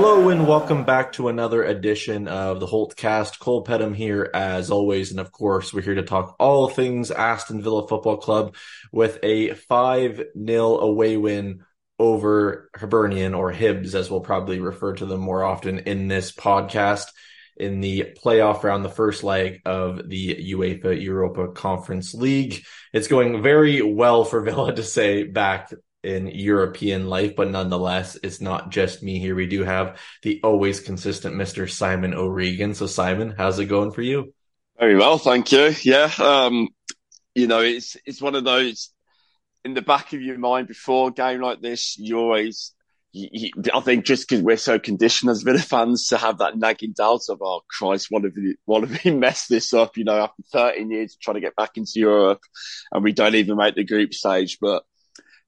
Hello and welcome back to another edition of the Holte Cast. Cole Pettem here as always, and of course we're here to talk all things Aston Villa Football Club with a 5-0 away win over Hibernian or Hibs as we'll probably refer to them more often in this podcast in the playoff round, the first leg of the UEFA Europa Conference League. It's going very well for Villa to say back in European life, but nonetheless, it's not just me here. We do have the always consistent Mr. Simon O'Regan. So, Simon, how's it going for you? Very well, thank you. Yeah, um, you know, it's it's one of those in the back of your mind before a game like this. You always, I think, just because we're so conditioned as Villa fans to have that nagging doubt of, oh Christ, what if we, what if we mess this up? You know, after 13 years trying to get back into Europe, and we don't even make the group stage, but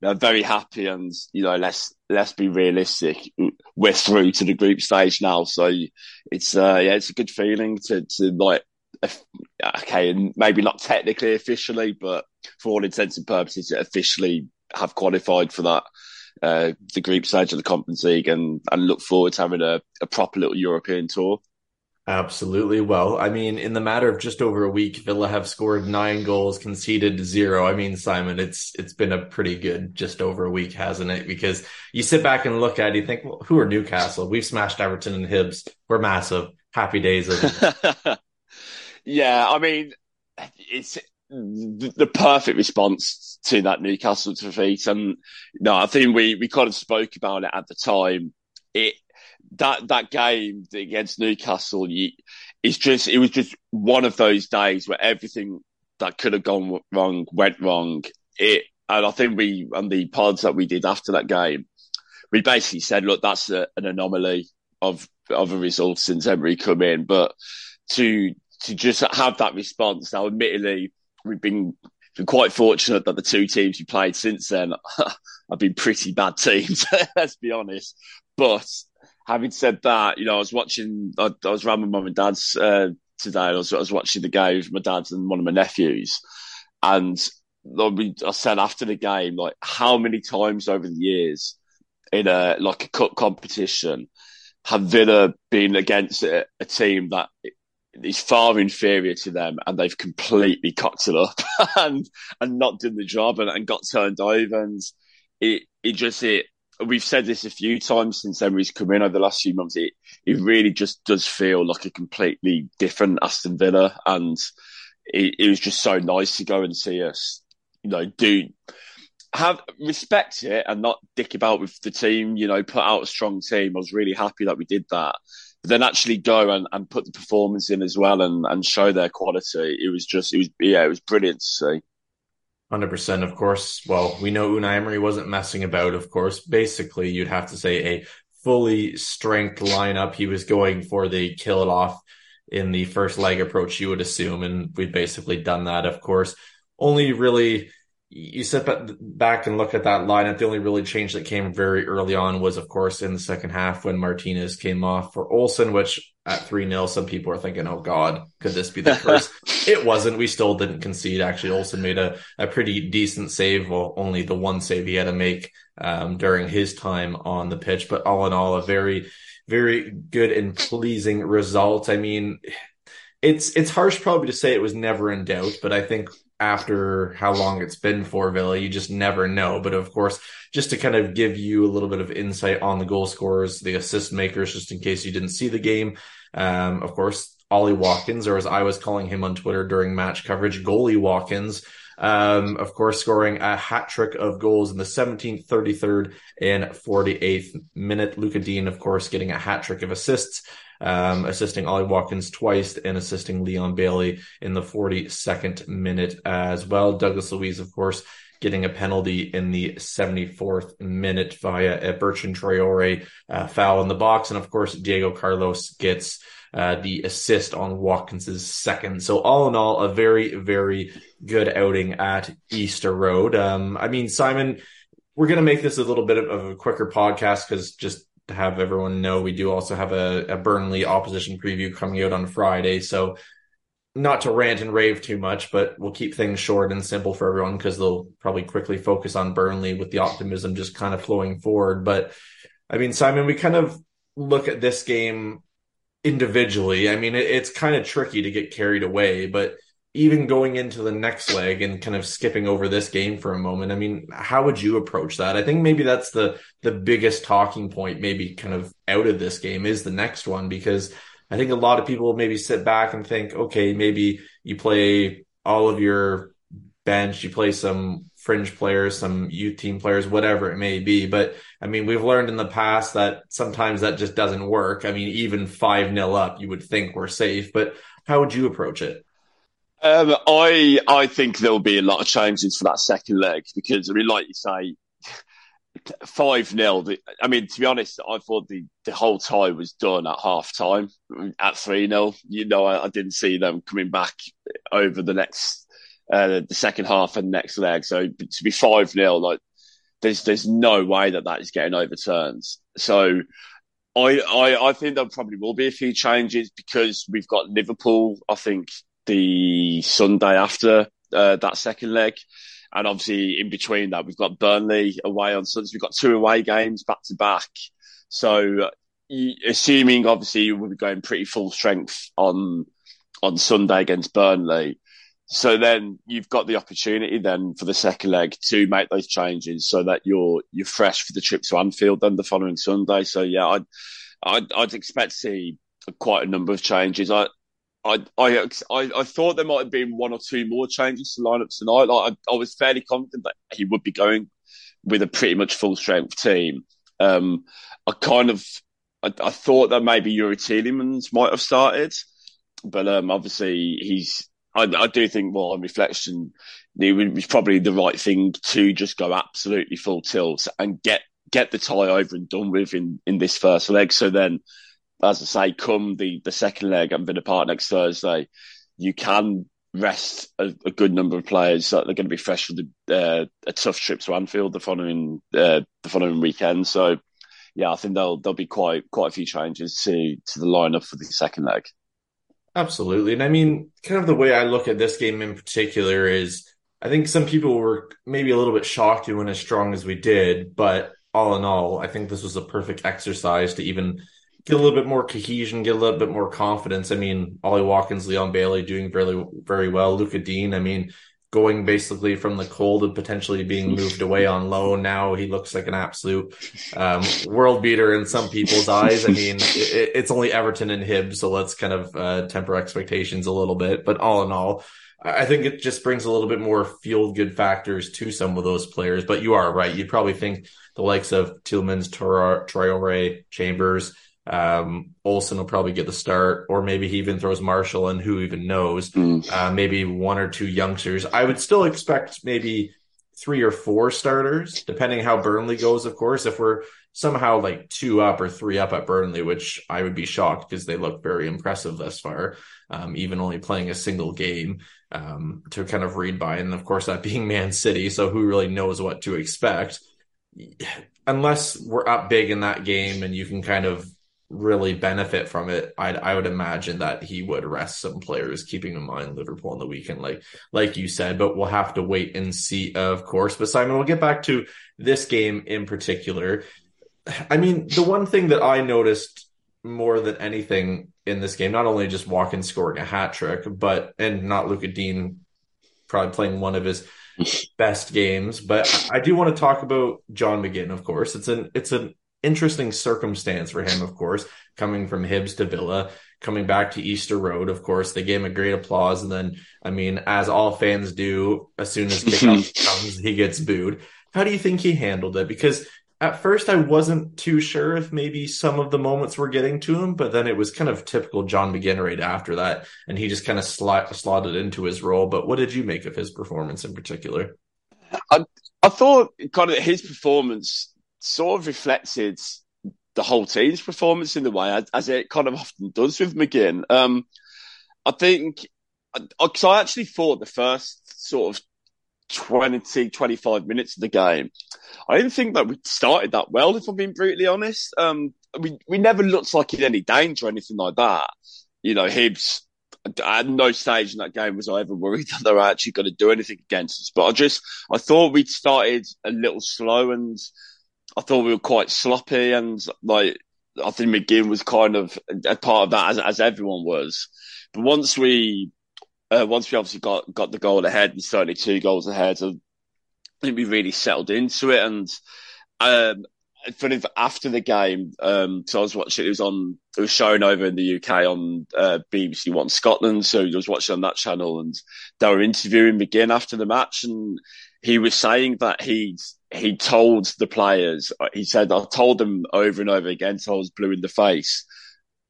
they're very happy and you know let's let's be realistic. We're through to the group stage now so it's uh yeah it's a good feeling to to like okay and maybe not technically officially but for all intents and purposes officially have qualified for that uh the group stage of the conference league and and look forward to having a, a proper little european tour Absolutely. Well, I mean, in the matter of just over a week, Villa have scored nine goals, conceded zero. I mean, Simon, it's it's been a pretty good just over a week, hasn't it? Because you sit back and look at it, you think, well, who are Newcastle? We've smashed Everton and Hibs. We're massive. Happy days. of yeah, I mean, it's the perfect response to that Newcastle defeat, and no, I think we we kind of spoke about it at the time. It that that game against Newcastle, you, it's just it was just one of those days where everything that could have gone wrong went wrong. It and I think we on the pods that we did after that game, we basically said, look, that's a, an anomaly of of a result since Emery come in, but to to just have that response now, admittedly, we've been been quite fortunate that the two teams we played since then have been pretty bad teams. let's be honest, but having said that, you know, I was watching, I, I was around with mum and dad's uh, today. I was, I was watching the game with my dad's and one of my nephews. And I said after the game, like, how many times over the years in a, like a cup competition have Villa been against a, a team that is far inferior to them and they've completely cocked it up and, and not done the job and, and got turned over. And it, it just, it, we've said this a few times since Emery's come in over the last few months. It it really just does feel like a completely different Aston Villa, and it, it was just so nice to go and see us, you know, do have respect it and not dick about with the team. You know, put out a strong team. I was really happy that we did that. But then actually go and, and put the performance in as well and, and show their quality. It was just, it was, yeah, it was brilliant to see. Hundred percent, of course. Well, we know Unai Emery wasn't messing about. Of course, basically, you'd have to say a fully strength lineup. He was going for the kill it off in the first leg approach. You would assume, and we've basically done that. Of course, only really you sit back and look at that lineup. The only really change that came very early on was, of course, in the second half when Martinez came off for Olsen, which at 3 0, some people are thinking, oh God, could this be the curse? it wasn't. We still didn't concede. Actually, Olsen made a, a pretty decent save. Well, only the one save he had to make um, during his time on the pitch. But all in all, a very, very good and pleasing result. I mean, it's it's harsh probably to say it was never in doubt, but I think after how long it's been for Villa. You just never know. But of course, just to kind of give you a little bit of insight on the goal scorers, the assist makers, just in case you didn't see the game. Um, of course, Ollie Watkins, or as I was calling him on Twitter during match coverage, goalie Watkins. Um, of course, scoring a hat trick of goals in the 17th, 33rd, and 48th minute. Luca Digne, of course, getting a hat trick of assists um, assisting Ollie Watkins twice and assisting Leon Bailey in the 42nd minute as well. Douglas Luiz, of course, getting a penalty in the 74th minute via a Bertrand Traore uh, foul in the box. And of course, Diego Carlos gets uh, the assist on Watkins's second. So all in all, a very, very good outing at Easter Road. Um, I mean, Simon, we're going to make this a little bit of, of a quicker podcast because just to have everyone know, we do also have a, a Burnley opposition preview coming out on Friday. So not to rant and rave too much, but we'll keep things short and simple for everyone because they'll probably quickly focus on Burnley with the optimism just kind of flowing forward. But I mean, Simon, we kind of look at this game individually. I mean, it, it's kind of tricky to get carried away, but even going into the next leg and kind of skipping over this game for a moment, I mean, how would you approach that? I think maybe that's the the biggest talking point, maybe kind of out of this game is the next one because I think a lot of people maybe sit back and think, okay, maybe you play all of your bench, you play some fringe players, some youth team players, whatever it may be. But I mean, we've learned in the past that sometimes that just doesn't work. I mean, even 5 nil up, you would think we're safe, but how would you approach it? Um, I I think there'll be a lot of changes for that second leg because I mean, like you say, five 0 I mean, to be honest, I thought the, the whole tie was done at half time at three 0 You know, I, I, didn't see them coming back over the next uh, the second half and next leg. So to be five 0 like there's there's no way that that is getting overturned. So. I, I, I think there probably will be a few changes because we've got Liverpool, I think, the Sunday after uh, that second leg. And obviously, in between that, we've got Burnley away on Sunday. We've got two away games back to back. So, assuming obviously we'll be going pretty full strength on on Sunday against Burnley. So then you've got the opportunity then for the second leg to make those changes so that you're you're fresh for the trip to Anfield then the following Sunday. So yeah, I'd I'd, I'd expect to see quite a number of changes. I I, I, I, thought there might have been one or two more changes to lineups tonight. Like I, I, was fairly confident that he would be going with a pretty much full strength team. Um, I kind of, I, I, thought that maybe Youri Tielemans might have started, but um, obviously he's. I, I do think, well, on reflection, it was probably the right thing to just go absolutely full tilt and get get the tie over and done with in in this first leg. So then as I say, come the, the second leg at Villa Park next Thursday, you can rest a, a, good number of players they're going to be fresh for the uh, a tough trip to Anfield the following uh, the following weekend. So yeah, I think there'll there'll be quite quite a few changes to to the lineup for the second leg. Absolutely, and I mean, kind of the way I look at this game in particular is, I think some people were maybe a little bit shocked we went as strong as we did, but all in all, I think this was a perfect exercise to even get a little bit more cohesion, get a little bit more confidence. I mean, Ollie Watkins, Leon Bailey doing very, very well. Luca Digne, I mean, going basically from the cold to potentially being moved away on loan. Now he looks like an absolute um, world beater in some people's eyes. I mean, it, it's only Everton and Hibs, so let's kind of uh, temper expectations a little bit. But all in all, I think it just brings a little bit more feel good factors to some of those players. But you are right. You'd probably think the likes of Tielemans, Traore, Chambers, um, Olsen will probably get the start, or maybe he even throws Marschall and who even knows? Mm. Uh, maybe one or two youngsters. I would still expect maybe three or four starters, depending how Burnley goes, of course. If we're somehow like two up or three up at Burnley, which I would be shocked because they look very impressive thus far, um, even only playing a single game um, to kind of read by. And of course, that being Man City. So who really knows what to expect? Unless we're up big in that game and you can kind of really benefit from it, I'd, I would imagine that he would rest some players, keeping in mind Liverpool on the weekend, like like you said. But we'll have to wait and see, of course. But Simon, we'll get back to this game in particular. I mean, the one thing that I noticed more than anything in this game, not only just Watkins scoring a hat trick, but and not Luca Digne probably playing one of his best games. But I do want to talk about John McGinn, of course. It's an it's an interesting circumstance for him, of course, coming from Hibs to Villa, coming back to Easter Road. Of course, they gave him a great applause. And then, I mean, as all fans do, as soon as kickoff comes, he gets booed. How do you think he handled it? Because at first I wasn't too sure if maybe some of the moments were getting to him, but then it was kind of typical John McGinn right after that, and he just kind of slot, slotted into his role. But what did you make of his performance in particular? I I thought kind of his performance sort of reflected the whole team's performance in the way as, it kind of often does with McGinn. Um, I think because I, actually thought the first sort of 20, 25 minutes of the game. I didn't think that we started that well, if I'm being brutally honest. Um, we, we never looked like in any danger or anything like that. You know, Hibs, at no stage in that game was I ever worried that they were actually going to do anything against us. But I just, I thought we'd started a little slow and I thought we were quite sloppy and like, I think McGinn was kind of a part of that as, as everyone was. But once we uh, once we obviously got got the goal ahead and certainly two goals ahead, I think we really settled into it. And um, funny after the game, um, so I was watching. It was on. It was shown over in the UK on uh, BBC One Scotland. So I was watching on that channel, and they were interviewing McGinn after the match, and he was saying that he he told the players. He said, "I told them over and over again, so I was blue in the face."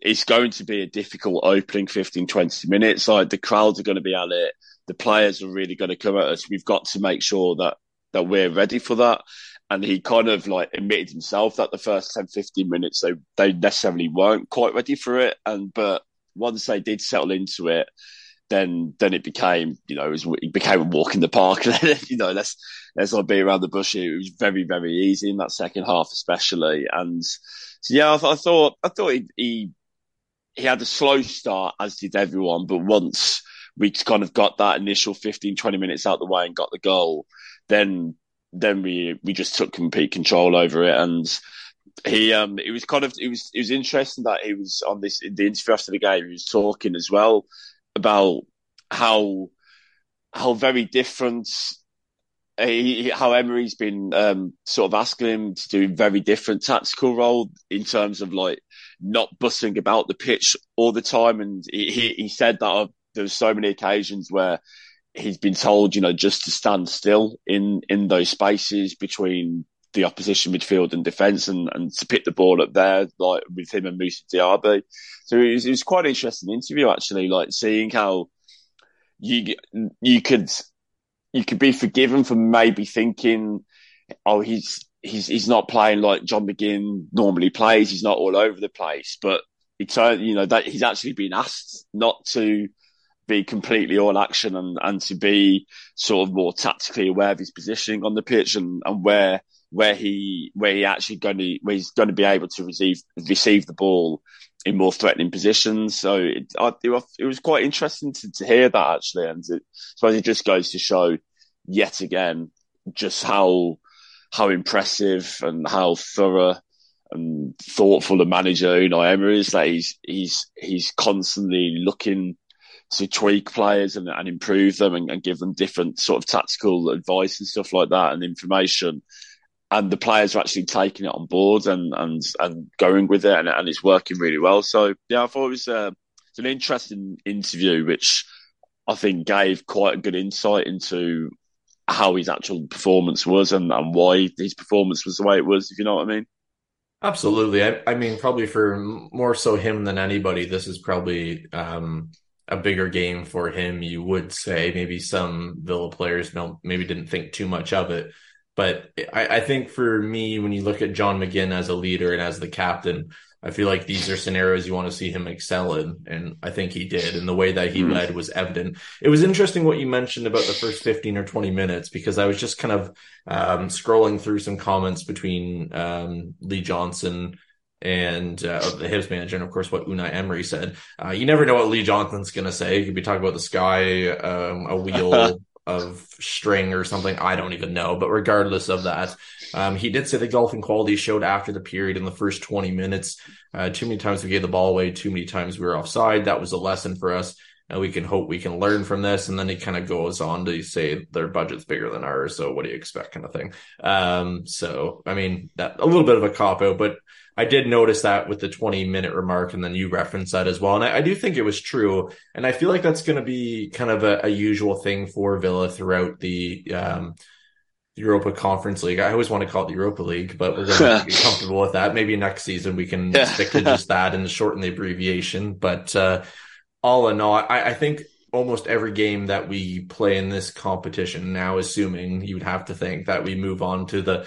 it's going to be a difficult opening 15, 20 minutes. Like the crowds are going to be at it. The players are really going to come at us. We've got to make sure that, that we're ready for that. And he kind of like admitted himself that the first 10, 15 minutes, they, they necessarily weren't quite ready for it. And, but once they did settle into it, then, then it became, you know, it, was, it became a walk in the park. you know, let's, let's not be around the bush. It was very, very easy in that second half, especially. And so, yeah, I, I thought, I thought he, he he had a slow start, as did everyone. But once we kind of got that initial 15, 20 minutes out the way and got the goal, then then we we just took complete control over it. And he um it was kind of it was it was interesting that he was on this the interview after the game. He was talking as well about how how very different he, how Emery's been um, sort of asking him to do very different tactical role in terms of like not bussing about the pitch all the time. And he, he, said that uh, there's so many occasions where he's been told, you know, just to stand still in, in those spaces between the opposition midfield and defence and, and to pick the ball up there, like with him and Moussa Diaby. So it was, it was quite an interesting interview, actually, like seeing how you, you could, you could be forgiven for maybe thinking, oh, he's he's he's not playing like John McGinn normally plays. He's not all over the place, but it's uh, you know that he's actually been asked not to be completely all action and and to be sort of more tactically aware of his positioning on the pitch and and where where he where he actually going to where he's going to be able to receive receive the ball in more threatening positions. So it, I, it was quite interesting to, to hear that actually, and it, I suppose it just goes to show yet again just how how impressive and how thorough and thoughtful a manager Unai Emery is. That he's he's he's constantly looking to tweak players and, and improve them and, and, give them different sort of tactical advice and stuff like that and information. And the players are actually taking it on board and and and going with it, and, and it's working really well. So yeah, I thought it was uh, it's an interesting interview, which I think gave quite a good insight into how his actual performance was and, and why his performance was the way it was, if you know what I mean. Absolutely. I, I mean, probably for more so him than anybody, this is probably um, a bigger game for him, you would say. Maybe some Villa players don't, maybe didn't think too much of it. But I, I think for me, when you look at John McGinn as a leader and as the captain, I feel like these are scenarios you want to see him excel in. And I think he did. And the way that he mm. led was evident. It was interesting what you mentioned about the first 15 or 20 minutes, because I was just kind of um, scrolling through some comments between um, Lee Johnson and uh, the Hibs manager, and of course what Unai Emery said. Uh, you never know what Lee Johnson's going to say. He could be talking about the sky, um, a wheel, of string or something. I don't even know. But regardless of that, um, he did say the golfing quality showed after the period in the first 20 minutes. Uh, too many times we gave the ball away. Too many times we were offside. That was a lesson for us. and we can hope we can learn from this. And then he kind of goes on to say their budget's bigger than ours. So what do you expect kind of thing? Um, so, I mean, that a little bit of a cop out, but I did notice that with the 20 minute remark, and then you referenced that as well. And I, I do think it was true. And I feel like that's going to be kind of a, a, usual thing for Villa throughout the, um, Europa Conference League. I always want to call it the Europa League, but we're going to be comfortable with that. Maybe next season we can yeah. stick to just that and shorten the abbreviation. But uh, all in all, I, I, think almost every game that we play in this competition now, assuming you would have to think that we move on to the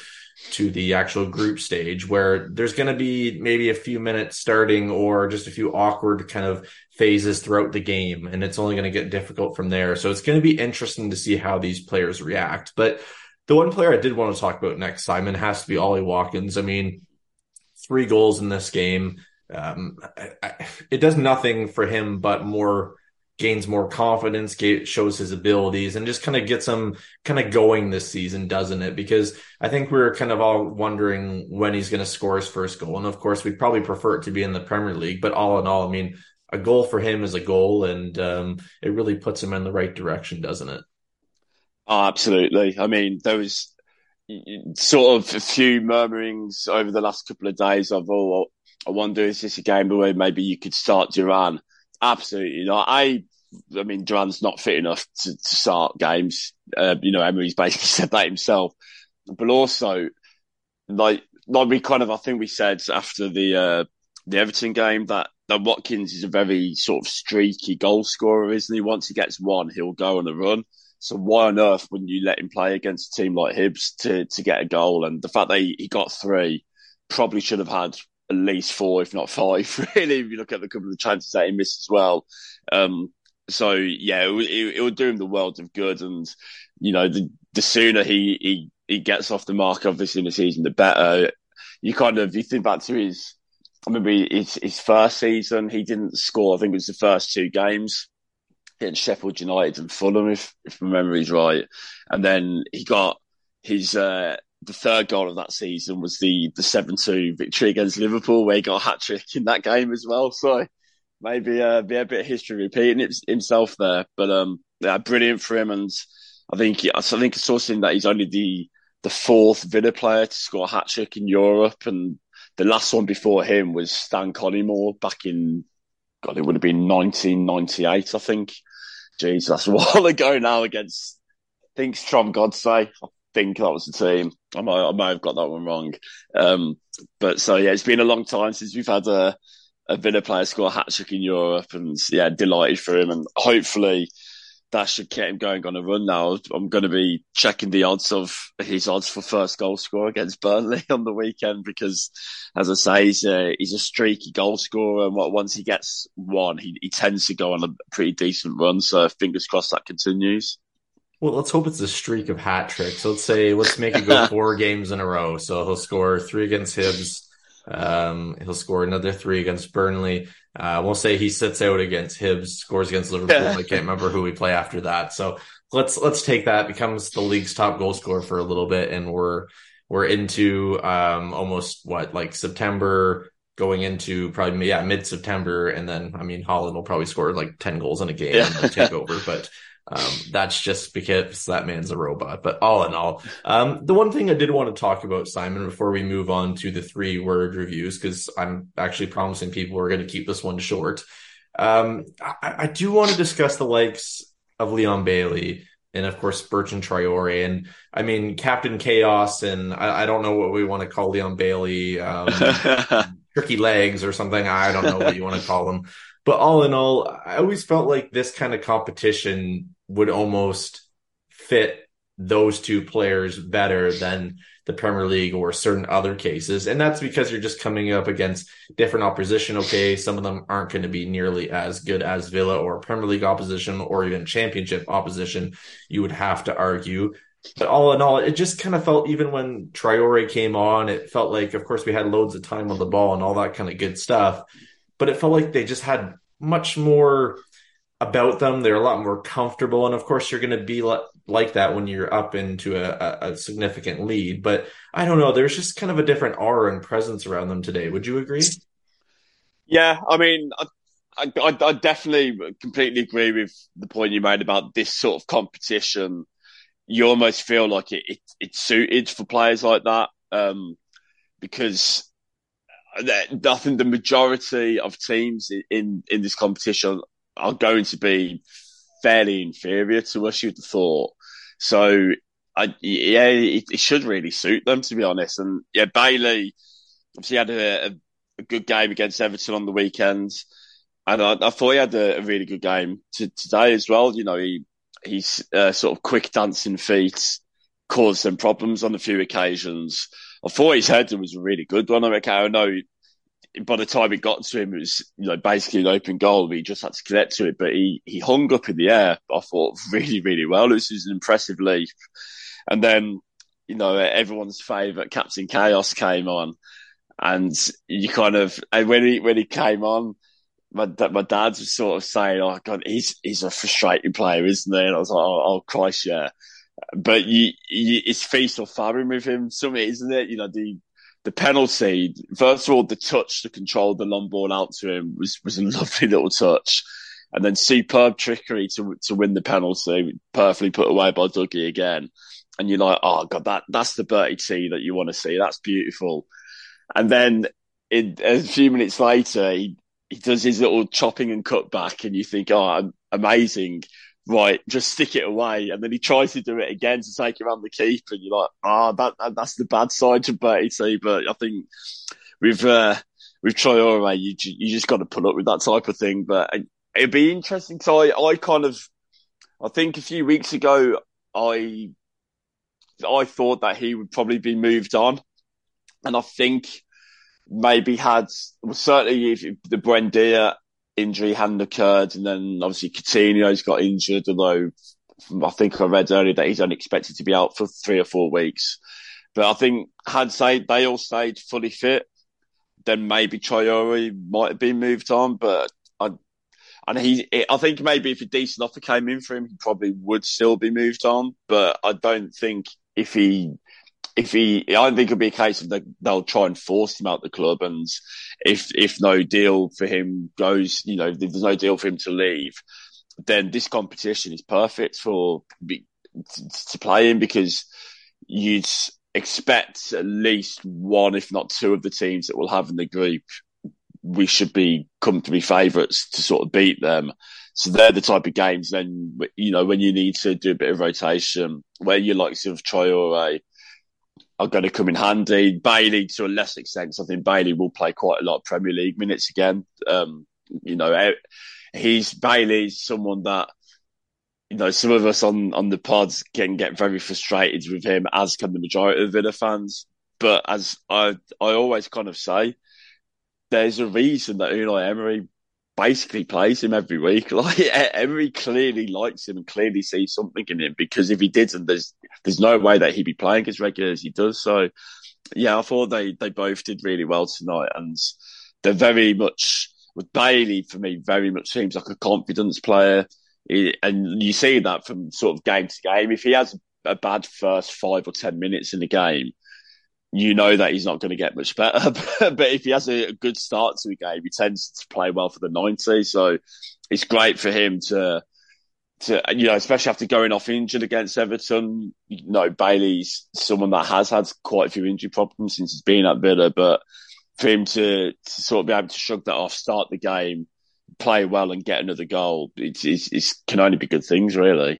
to the actual group stage where there's going to be maybe a few minutes starting or just a few awkward kind of phases throughout the game and it's only going to get difficult from there so it's going to be interesting to see how these players react but the one player I did want to talk about next, Simon, has to be Ollie Watkins. I mean, three goals in this game. Um, I, I, it does nothing for him, but more gains more confidence, shows his abilities, and just kind of gets him kind of going this season, doesn't it? Because I think we are kind of all wondering when he's going to score his first goal, and of course, we'd probably prefer it to be in the Premier League. But all in all, I mean, a goal for him is a goal, and um, it really puts him in the right direction, doesn't it? Oh, absolutely. I mean, there was sort of a few murmurings over the last couple of days of, oh, I wonder is this a game where maybe you could start Duran? Absolutely not. I, I mean, Duran's not fit enough to, to start games. Uh, you know, Emery's basically said that himself. But also, like, like we kind of, I think we said after the uh, the Everton game that that Watkins is a very sort of streaky goal scorer, isn't he? Once he gets one, he'll go on a run. So why on earth wouldn't you let him play against a team like Hibs to to get a goal? And the fact that he, he got three, probably should have had at least four, if not five. Really, if you look at the couple of the chances that he missed as well. Um, so yeah, it, it, it, would do him the world of good. And you know, the the sooner he he he gets off the mark, obviously in the season, the better. You kind of you think back to his. I remember his, his first season, he didn't score. I think it was the first two games against Sheffield United and Fulham, if if my memory's right. And then he got his uh, the third goal of that season was the the seven two victory against Liverpool, where he got a hat trick in that game as well. So maybe uh, be a bit of history repeating himself there. But um, yeah, brilliant for him, and I think I think I saw something that he's only the the fourth Villa player to score a hat trick in Europe, and the last one before him was Stan Collymore back in God, it would have been 1998, I think. Jeez, that's a while ago now against, I think, Strømsgodset. Think that was the team. I might, I might have got that one wrong. Um, but so, yeah, it's been a long time since we've had a, a Villa player score a hat trick in Europe. And yeah, delighted for him. And hopefully, that should get him going on a run now. I'm going to be checking the odds of his odds for first goal scorer against Burnley on the weekend because, as I say, he's a, he's a streaky goal scorer. And once he gets one, he, he tends to go on a pretty decent run. So fingers crossed that continues. Well, let's hope it's a streak of hat tricks. Let's say, let's make it go four games in a row. So he'll score three against Hibs. Um, he'll score another three against Burnley. Uh, we'll say he sits out against Hibs, scores against Liverpool. I can't remember who we play after that. So let's let's take that. Becomes the league's top goal scorer for a little bit, and we're we're into um almost what like September going into probably yeah mid September, and then I mean Haaland will probably score like ten goals in a game yeah. and take over, but. Um, that's just because that man's a robot. But all in all, um, the one thing I did want to talk about, Simon, before we move on to the three word reviews, because I'm actually promising people we're going to keep this one short. Um, I, I, do want to discuss the likes of Leon Bailey and, of course, Bertrand Traore. And I mean, Captain Chaos, and I, I don't know what we want to call Leon Bailey, um, tricky legs or something. I don't know what you want to call him. But all in all, I always felt like this kind of competition would almost fit those two players better than the Premier League or certain other cases. And that's because you're just coming up against different opposition. Okay. Some of them aren't going to be nearly as good as Villa or Premier League opposition or even championship opposition. You would have to argue. But all in all, it just kind of felt even when Traore came on, it felt like, of course, we had loads of time on the ball and all that kind of good stuff but it felt like they just had much more about them. They're a lot more comfortable. And of course, you're going to be like that when you're up into a, a, significant lead. But I don't know. There's just kind of a different aura and presence around them today. Would you agree? Yeah. I mean, I, I, I, I, definitely completely agree with the point you made about this sort of competition. You almost feel like it, it it's suited for players like that um, because I think the majority of teams in in this competition are going to be fairly inferior to us. You'd have thought. So, I, yeah, it, it, should really suit them to be honest. And yeah, Bailey obviously had a, a, good game against Everton on the weekend, and I, I thought he had a, a, really good game to, today as well. You know, he he's uh, sort of quick dancing feet caused some problems on a few occasions. I thought his header was a really good one. I reckon. I know by the time it got to him, it was you know basically an open goal. He just had to connect to it, but he he hung up in the air. I thought really really well. This was an impressive leap, and then you know everyone's favourite Captain Chaos came on, and you kind of and when he when he came on. My, my dad was sort of saying, "Oh God, he's he's a frustrating player, isn't he?" And I was like, "Oh, oh Christ, yeah." But you, you, it's famine with him, something, isn't it? You know, the the penalty, first of all, the touch to control the long ball out to him was, was a lovely little touch. And then superb trickery to, to win the penalty, perfectly put away by Dougie again. And you're like, oh God, that, that's the Bertie T that you want to see. That's beautiful. And then a few minutes later, he, he does his little chopping and cut back and you think, oh, amazing right, just stick it away. And then he tries to do it again to take it around the keeper. And you're like, ah, oh, that, that, that's the bad side to Bertie. But I think with, uh, with Traore, you, you just got to put up with that type of thing. But it'd be interesting. So I, I kind of, I think a few weeks ago, I, I thought that he would probably be moved on. And I think maybe had, well, certainly if the Buendia injury hadn't occurred, and then obviously Coutinho's got injured, although I think I read earlier that he's only expected to be out for three or four weeks. But I think had say they all stayed fully fit, then maybe Traore might have been moved on. But I, and he, I think maybe if a decent offer came in for him, he probably would still be moved on. But I don't think if he if he, I think it'll be a case of they, they'll try and force him out the club, and if if no deal for him goes, you know, if there's no deal for him to leave, then this competition is perfect for to, play in because you'd expect at least one, if not two, of the teams that we'll have in the group. We should be come to be favourites to sort of beat them. So they're the type of games then, you know, when you need to do a bit of rotation, where you like sort of Traore, are going to come in handy. Bailey, to a less extent, I think Bailey will play quite a lot of Premier League minutes again. Um, you know, he's Bailey's someone that you know some of us on on the pods can get very frustrated with him, as can the majority of Villa fans. But as I I always kind of say, there's a reason that Unai Emery basically plays him every week. Like Emery clearly likes him and clearly sees something in him because if he didn't, there's there's no way that he'd be playing as regular as he does. So yeah, I thought they they both did really well tonight, and they're very much with Bailey for me very much seems like a confidence player, and you see that from sort of game to game. If he has a bad first five or ten minutes in the game, you know that he's not going to get much better. but if he has a, good start to a game, he tends to play well for the 90. So it's great for him to, to, you know, especially after going off injured against Everton. You know, Bailey's someone that has had quite a few injury problems since he's been at Villa, but for him to, to sort of be able to shrug that off, start the game, play well and get another goal, it's can only be good things, really.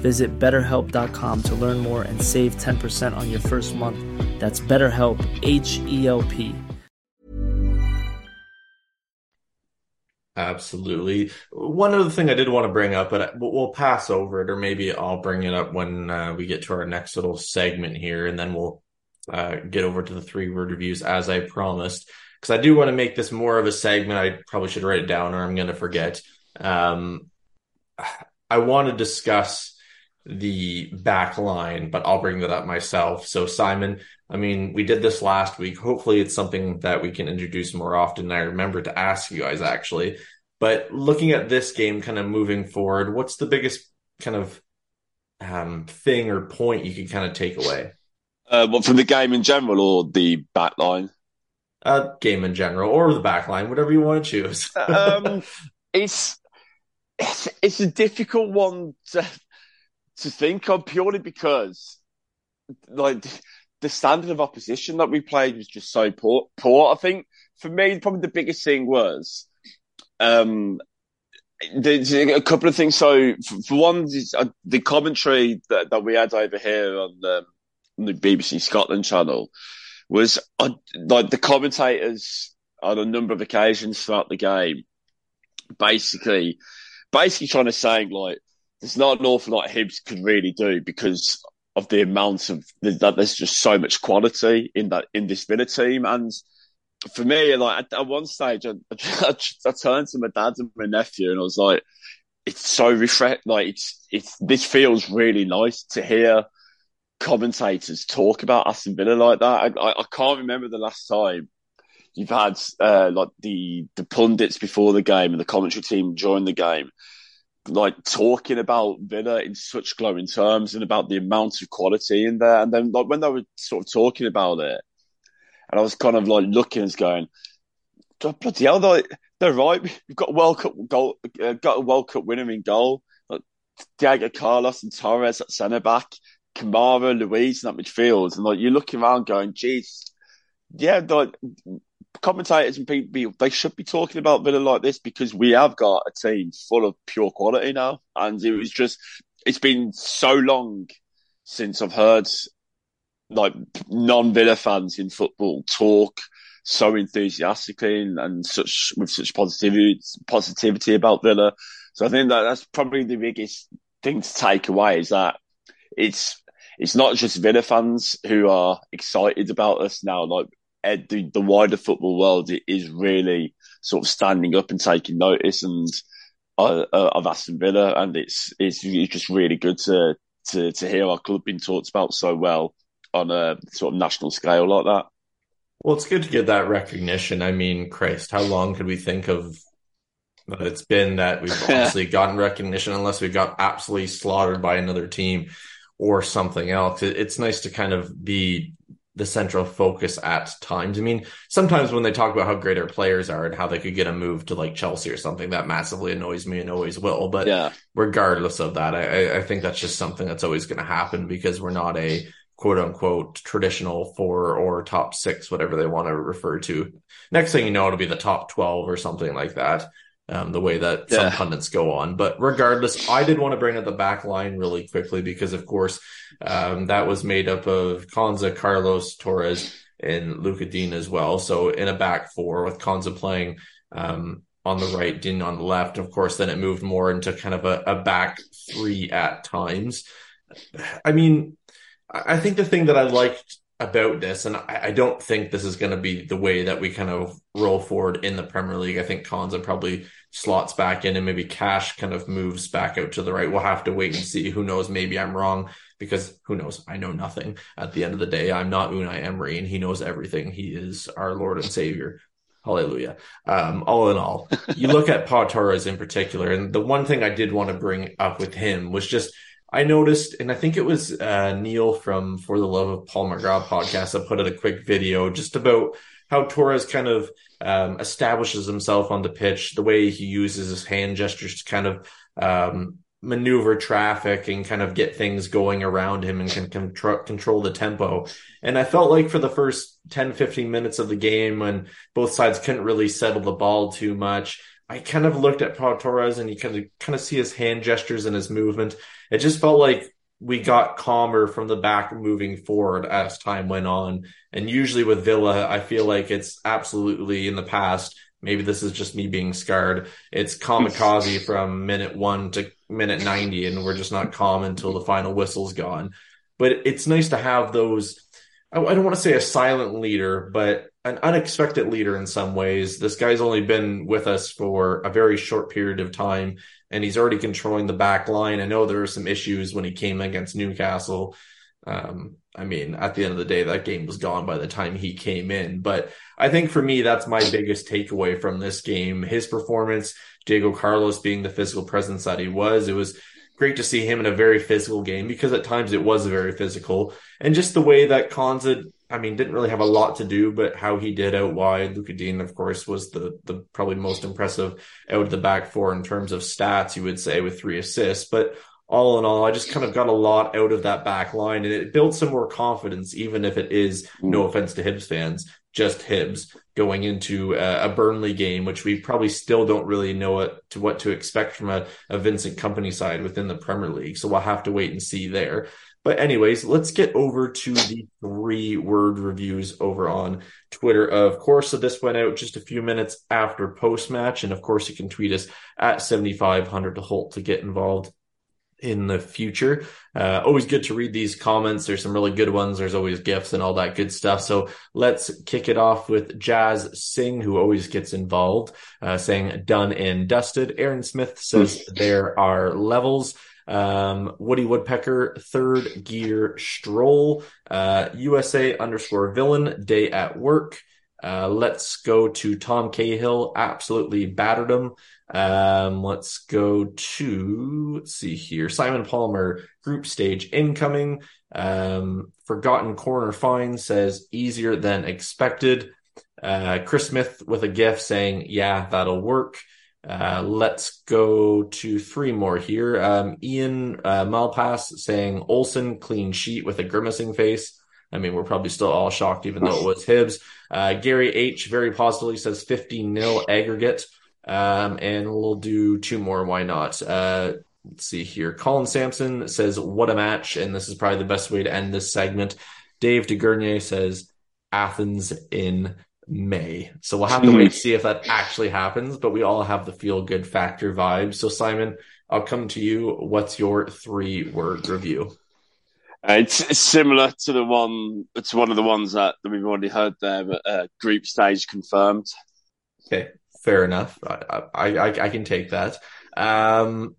Visit betterhelp.com to learn more and save 10% on your first month. That's BetterHelp, H E L P. Absolutely. One other thing I did want to bring up, but we'll pass over it, or maybe I'll bring it up when uh, we get to our next little segment here, and then we'll uh, get over to the three word reviews as I promised. Because I do want to make this more of a segment. I probably should write it down, or I'm going to forget. Um, I want to discuss the back line, but I'll bring that up myself. So, Simon, I mean, we did this last week. Hopefully, it's something that we can introduce more often. I remember to ask you guys actually. But looking at this game, kind of moving forward, what's the biggest kind of um, thing or point you can kind of take away? Uh, what from the game in general or the back line? Uh, game in general or the back line, whatever you want to choose. um, it's, it's it's a difficult one to to think of purely because like the standard of opposition that we played was just so poor. Poor. I think for me, probably the biggest thing was um, there's a couple of things. So for one, uh, the commentary that, that we had over here on the, on the BBC Scotland channel was uh, like the commentators on a number of occasions throughout the game, basically, basically trying to say like there's not an awful lot Hibs could really do because of the amount of that there's just so much quality in that in this Villa team. And for me, like at, at one stage, I, I, I, turned to my dad and my nephew, and I was like, "It's so refresh. Like it's it's this feels really nice to hear." commentators talk about Aston Villa like that. I, I, I can't remember the last time you've had uh, like the the pundits before the game and the commentary team during the game like talking about Villa in such glowing terms and about the amount of quality in there. And then like when they were sort of talking about it, and I was kind of like looking and going, bloody hell, they're, they're right. We've got a World Cup goal, uh, got a World Cup winner in goal. Like Diego Carlos and Torres at centre back, Kamara, Luiz in that midfield, and like you're looking around going, geez, yeah, like commentators and people they should be talking about Villa like this because we have got a team full of pure quality now, and it was just it's been so long since I've heard like non Villa fans in football talk so enthusiastically and, and, such with such positivity positivity about Villa. So I think that that's probably the biggest thing to take away is that it's it's not just Villa fans who are excited about us now. Like the, the wider football world is really sort of standing up and taking notice and uh, of Aston Villa, and it's, it's it's just really good to to to hear our club being talked about so well on a sort of national scale like that. Well, it's good to get that recognition. I mean, Christ, how long could we think of that it's been that we've obviously gotten recognition unless we got absolutely slaughtered by another team or something else. It's nice to kind of be the central focus at times. I mean, sometimes when they talk about how great our players are and how they could get a move to like Chelsea or something, that massively annoys me and always will. But yeah. regardless of that, I, I think that's just something that's always going to happen because we're not a quote unquote traditional four or top six, whatever they want to refer to. Next thing you know, it'll be the top 12 or something like that um, the way that yeah. some pundits go on. But regardless, I did want to bring up the back line really quickly because, of course, um, that was made up of Konsa, Carlos, Torres, and Luca Digne as well. So in a back four with Konsa playing um, on the right, Digne on the left. Of course, then it moved more into kind of a, a back three at times. I mean, I think the thing that I liked about this, and I, don't think this is going to be the way that we kind of roll forward in the Premier League. I think Konsa probably slots back in and maybe Cash kind of moves back out to the right. We'll have to wait and see. Who knows? Maybe I'm wrong because who knows? I know nothing. At the end of the day, I'm not Unai Emery and he knows everything. He is our Lord and Savior. Hallelujah. Um, all in all, you look at Pau Torres in particular, and the one thing I did want to bring up with him was just I noticed, and I think it was uh, Neil from For the Love of Paul McGrath podcast that put out a quick video just about how Torres kind of um, establishes himself on the pitch, the way he uses his hand gestures to kind of um, maneuver traffic and kind of get things going around him and can control, control the tempo. And I felt like for the first 10, 15 minutes of the game when both sides couldn't really settle the ball too much, I kind of looked at Pau Torres and you kind of kind of see his hand gestures and his movement. It just felt like we got calmer from the back moving forward as time went on. And usually with Villa, I feel like it's absolutely in the past. Maybe this is just me being scarred. It's kamikaze from minute one to minute 90, and we're just not calm until the final whistle's gone. But it's nice to have those. I don't want to say a silent leader, but an unexpected leader in some ways. This guy's only been with us for a very short period of time, and he's already controlling the back line. I know there were some issues when he came against Newcastle. Um, I mean, at the end of the day, that game was gone by the time he came in. But I think for me, that's my biggest takeaway from this game. His performance, Diego Carlos being the physical presence that he was, it was great to see him in a very physical game because at times it was very physical. And just the way that Konsa I mean, didn't really have a lot to do, but how he did out wide. Lucas Digne, of course, was the the probably most impressive out of the back four in terms of stats, you would say, with three assists. But all in all, I just kind of got a lot out of that back line and it built some more confidence, even if it is no mm. offense to Hibs fans, just Hibs going into a, a Burnley game, which we probably still don't really know what to what to expect from a, a Vincent Kompany side within the Premier League. So we'll have to wait and see there. But anyways, let's get over to the three word reviews over on Twitter. Of course, so this went out just a few minutes after post match. And of course, you can tweet us at 7500 to Holte to get involved in the future. Uh, always good to read these comments. There's some really good ones. There's always gifts and all that good stuff. So let's kick it off with Jazz Singh, who always gets involved, uh, saying done and dusted. Aaron Smith says there are levels. Um, Woody Woodpecker, third gear stroll, uh, USA underscore villain, day at work. Uh, let's go to Tom Cahill, absolutely battered him. Um, let's go to, let's see here, Simon Palmer, group stage incoming. Um, Forgotten Corner Fine says easier than expected. Uh, Chris Smith with a gif saying, yeah, that'll work. Uh, let's go to three more here. Um, Ian uh, Malpass saying Olsen clean sheet with a grimacing face. I mean, we're probably still all shocked, even though it was Hibs. Uh, Gary H very positively says 50 nil aggregate. Um, and we'll do two more. Why not? Uh, let's see here. Colin Sampson says, what a match. And this is probably the best way to end this segment. Dave DeGurnier says, Athens in May. So we'll have to wait to see if that actually happens, but we all have the feel good factor vibe. So Simon, I'll come to you. What's your three word review? Uh, it's, it's, similar to the one, it's one of the ones that, that we've already heard there, but uh, group stage confirmed. Okay, fair enough. I, I, I can take that. Um,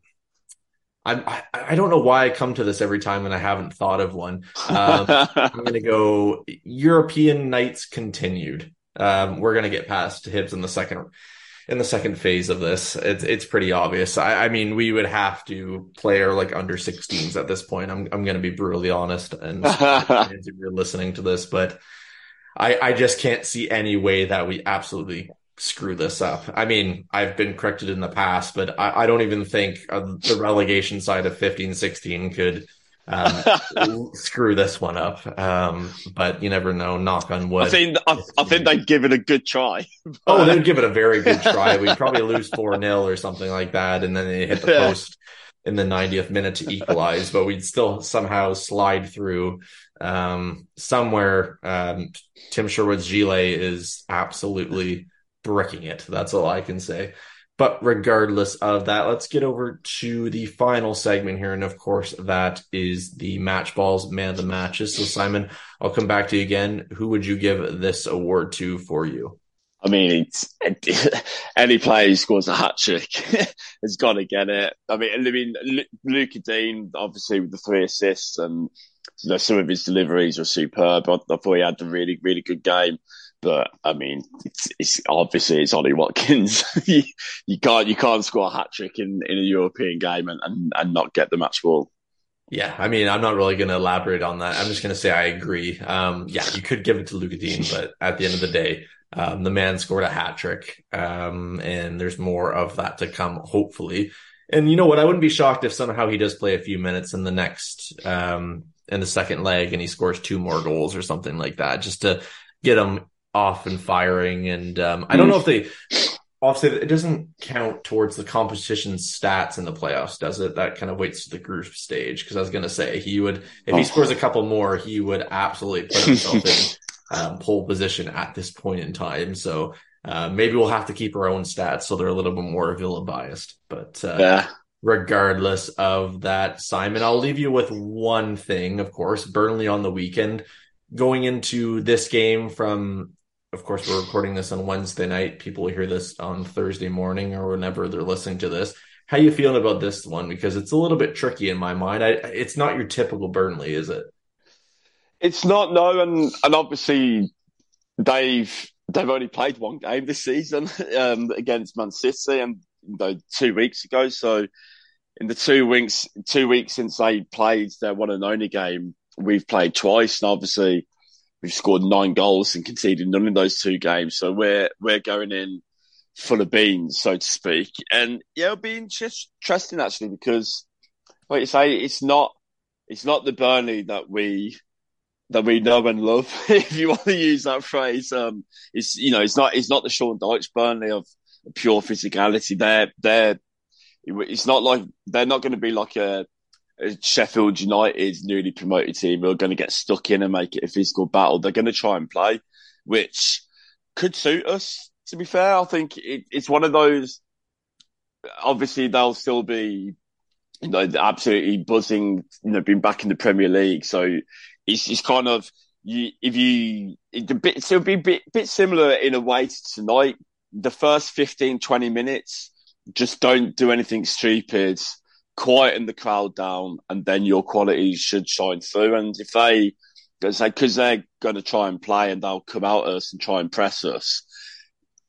I, I don't know why I come to this every time and I haven't thought of one. Um, I'm going to go European nights continued. Um, we're gonna get past Hibs in the second in the second phase of this. It's it's pretty obvious. I, I mean, we would have to play our like under 16s at this point. I'm I'm gonna be brutally honest, and if you're listening to this, but I I just can't see any way that we absolutely screw this up. I mean, I've been corrected in the past, but I, I don't even think uh, the relegation side of 15, 16 could um, screw this one up. Um, but you never know. Knock on wood. I think I, I think they'd give it a good try. oh, they'd give it a very good try. We'd probably lose four 0 or something like that, and then they hit the post in the 90th minute to equalize. But we'd still somehow slide through um, somewhere. Um, Tim Sherwood's Gile is absolutely bricking it. That's all I can say. But regardless of that, let's get over to the final segment here. And of course, that is the match balls, man of the matches. So Simon, I'll come back to you again. Who would you give this award to for you? I mean, any player who scores a hat trick has got to get it. I mean, I mean, Lucas Digne, obviously with the three assists and you know, some of his deliveries were superb. I, I thought he had a really, really good game. But I mean, it's, it's obviously it's Ollie Watkins. you, you, can't you can't score a hat trick in, in a European game and, and, and not get the match ball. Yeah, I mean, I'm not really going to elaborate on that. I'm just going to say I agree. Um, yeah, you could give it to Lucas Digne, but at the end of the day, um, the man scored a hat trick, um, and there's more of that to come, hopefully. And you know what? I wouldn't be shocked if somehow he does play a few minutes in the next, um, in the second leg and he scores two more goals or something like that, just to get him off and firing. And um, I don't know if they, obviously it doesn't count towards the competition stats in the playoffs, does it? That kind of waits to the group stage. Because I was going to say he would, if he oh. scores a couple more, he would absolutely put himself in um, pole position at this point in time. So uh, maybe we'll have to keep our own stats so they're a little bit more Villa biased. But uh, yeah. regardless of that, Simon, I'll leave you with one thing. Of course, Burnley on the weekend. Going into this game from of course, we're recording this on Wednesday night. People will hear this on Thursday morning or whenever they're listening to this. How you feeling about this one? Because it's a little bit tricky in my mind. I, it's not your typical Burnley, is it? It's not, no, and and obviously they've they've only played one game this season um, against Man City, and you know, two weeks ago. So in the two weeks two weeks since they played their one and only game, we've played twice, and obviously we've scored nine goals and conceded none in those two games. So we're we're going in full of beans, so to speak. And yeah, it'll be interesting actually because, like you say, it's not it's not the Burnley that we that we know and love, if you want to use that phrase. Um, it's you know, it's not it's not the Sean Dyche Burnley of pure physicality. They're they're it's not like they're not going to be like a Sheffield United newly promoted team are going to get stuck in and make it a physical battle. They're going to try and play, which could suit us. To be fair, I think it, it's one of those. Obviously, they'll still be, you know, absolutely buzzing. You know, being back in the Premier League, so it's, it's kind of you. If you, it, a bit, it'll be a bit, bit similar in a way to tonight. The first 15, 20 minutes, just don't do anything stupid quieten the crowd down, and then your quality should shine through. And if they, because they're going to try and play and they'll come out us and try and press us,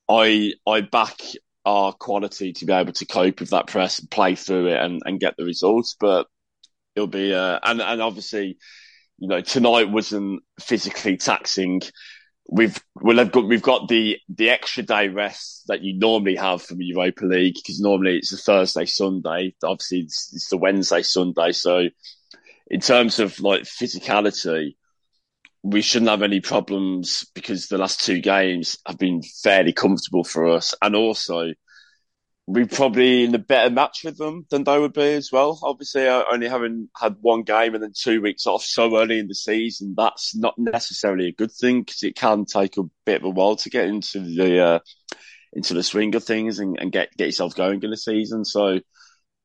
I I back our quality to be able to cope with that press and play through it and, and get the results. But it'll be uh, and and obviously, you know, tonight wasn't physically taxing we've well, have got we've got the the extra day rest that you normally have from the Europa League because normally it's a Thursday Sunday. Obviously, it's, it's the Wednesday Sunday. So, in terms of like physicality, we shouldn't have any problems because the last two games have been fairly comfortable for us, and also we probably in a better match with them than they would be as well. Obviously, uh, only having had one game and then two weeks off so early in the season, that's not necessarily a good thing because it can take a bit of a while to get into the uh, into the swing of things and, and, get get yourself going in the season. So,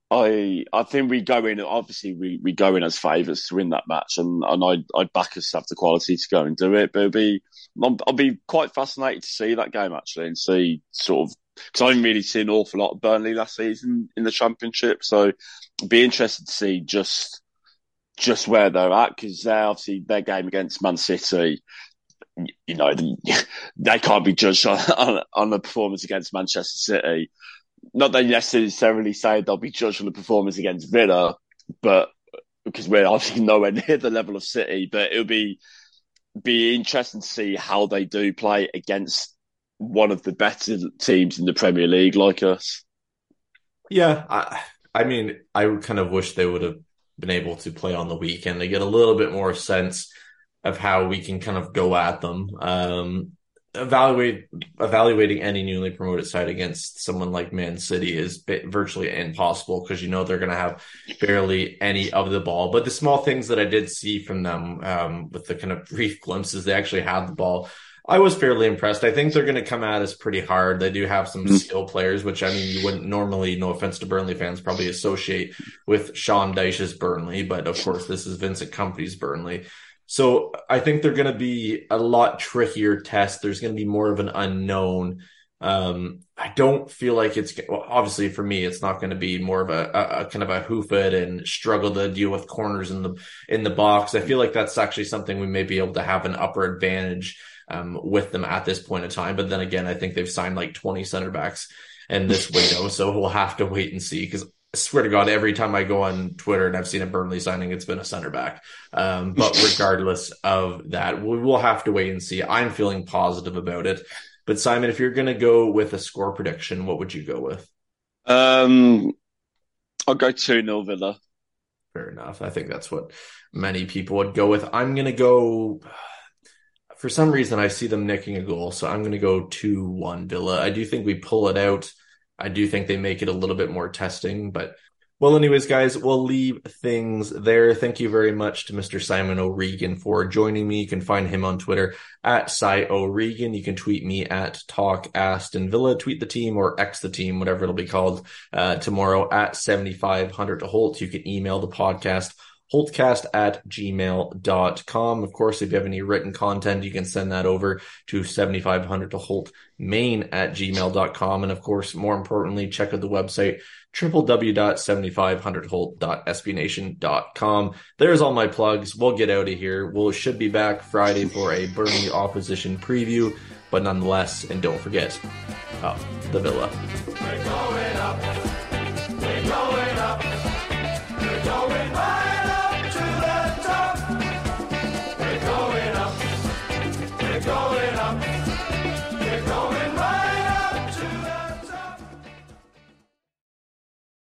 I I think we go in. Obviously, we, we go in as favourites to win that match, and and I I back us have the quality to go and do it. But it'll be I'll, I'll be quite fascinated to see that game actually and see sort of because I haven't really seen an awful lot of Burnley last season in the Championship. So I'd be interested to see just just where they're at because they obviously their game against Man City. You know, they can't be judged on, on, on the performance against Manchester City. Not that necessarily say they'll be judged on the performance against Villa, but because we're obviously nowhere near the level of City. But it'll be be interesting to see how they do play against one of the better teams in the Premier League like us. Yeah, I, I mean, I kind of wish they would have been able to play on the weekend to get a little bit more sense of how we can kind of go at them. Um, evaluate evaluating any newly promoted side against someone like Man City is virtually impossible because you know they're going to have barely any of the ball. But the small things that I did see from them, um, with the kind of brief glimpses, they actually had the ball. I was fairly impressed. I think they're going to come at us pretty hard. They do have some mm-hmm. skill players, which I mean, you wouldn't normally, no offense to Burnley fans, probably associate with Sean Dyche's Burnley, but of course, this is Vincent Kompany's Burnley. So I think they're going to be a lot trickier test. There's going to be more of an unknown. Um, I don't feel like it's well, obviously for me, it's not going to be more of a, a, a, kind of a hoof it and struggle to deal with corners in the in the box. I feel like that's actually something we may be able to have an upper advantage um, with them at this point in time. But then again, I think they've signed like 20 center backs in this window. so we'll have to wait and see because I swear to God, every time I go on Twitter and I've seen a Burnley signing, it's been a center back. Um, but regardless of that, we will have to wait and see. I'm feeling positive about it. But Simon, if you're going to go with a score prediction, what would you go with? Um, I'll go 2 0 Villa. Fair enough. I think that's what many people would go with. I'm going to go for some reason, I see them nicking a goal, so I'm going to go 2 1 Villa. I do think we pull it out. I do think they make it a little bit more testing, but well, anyways, guys, we'll leave things there. Thank you very much to Mr. Simon O'Regan for joining me. You can find him on Twitter at Si O'Regan. You can tweet me at Talk Aston Villa, tweet the team or X the team, whatever it'll be called, uh, tomorrow at 7500 to Holte. You can email the podcast holtecast at gmail.com. Of course, if you have any written content, you can send that over to 7500 to Holte main at gmail.com. And of course, more importantly, check out the website www.7500holte.sbnation.com. There's all my plugs. We'll get out of here. We'll should be back Friday for a Burnley opposition preview, but nonetheless, and don't forget, uh, the Villa.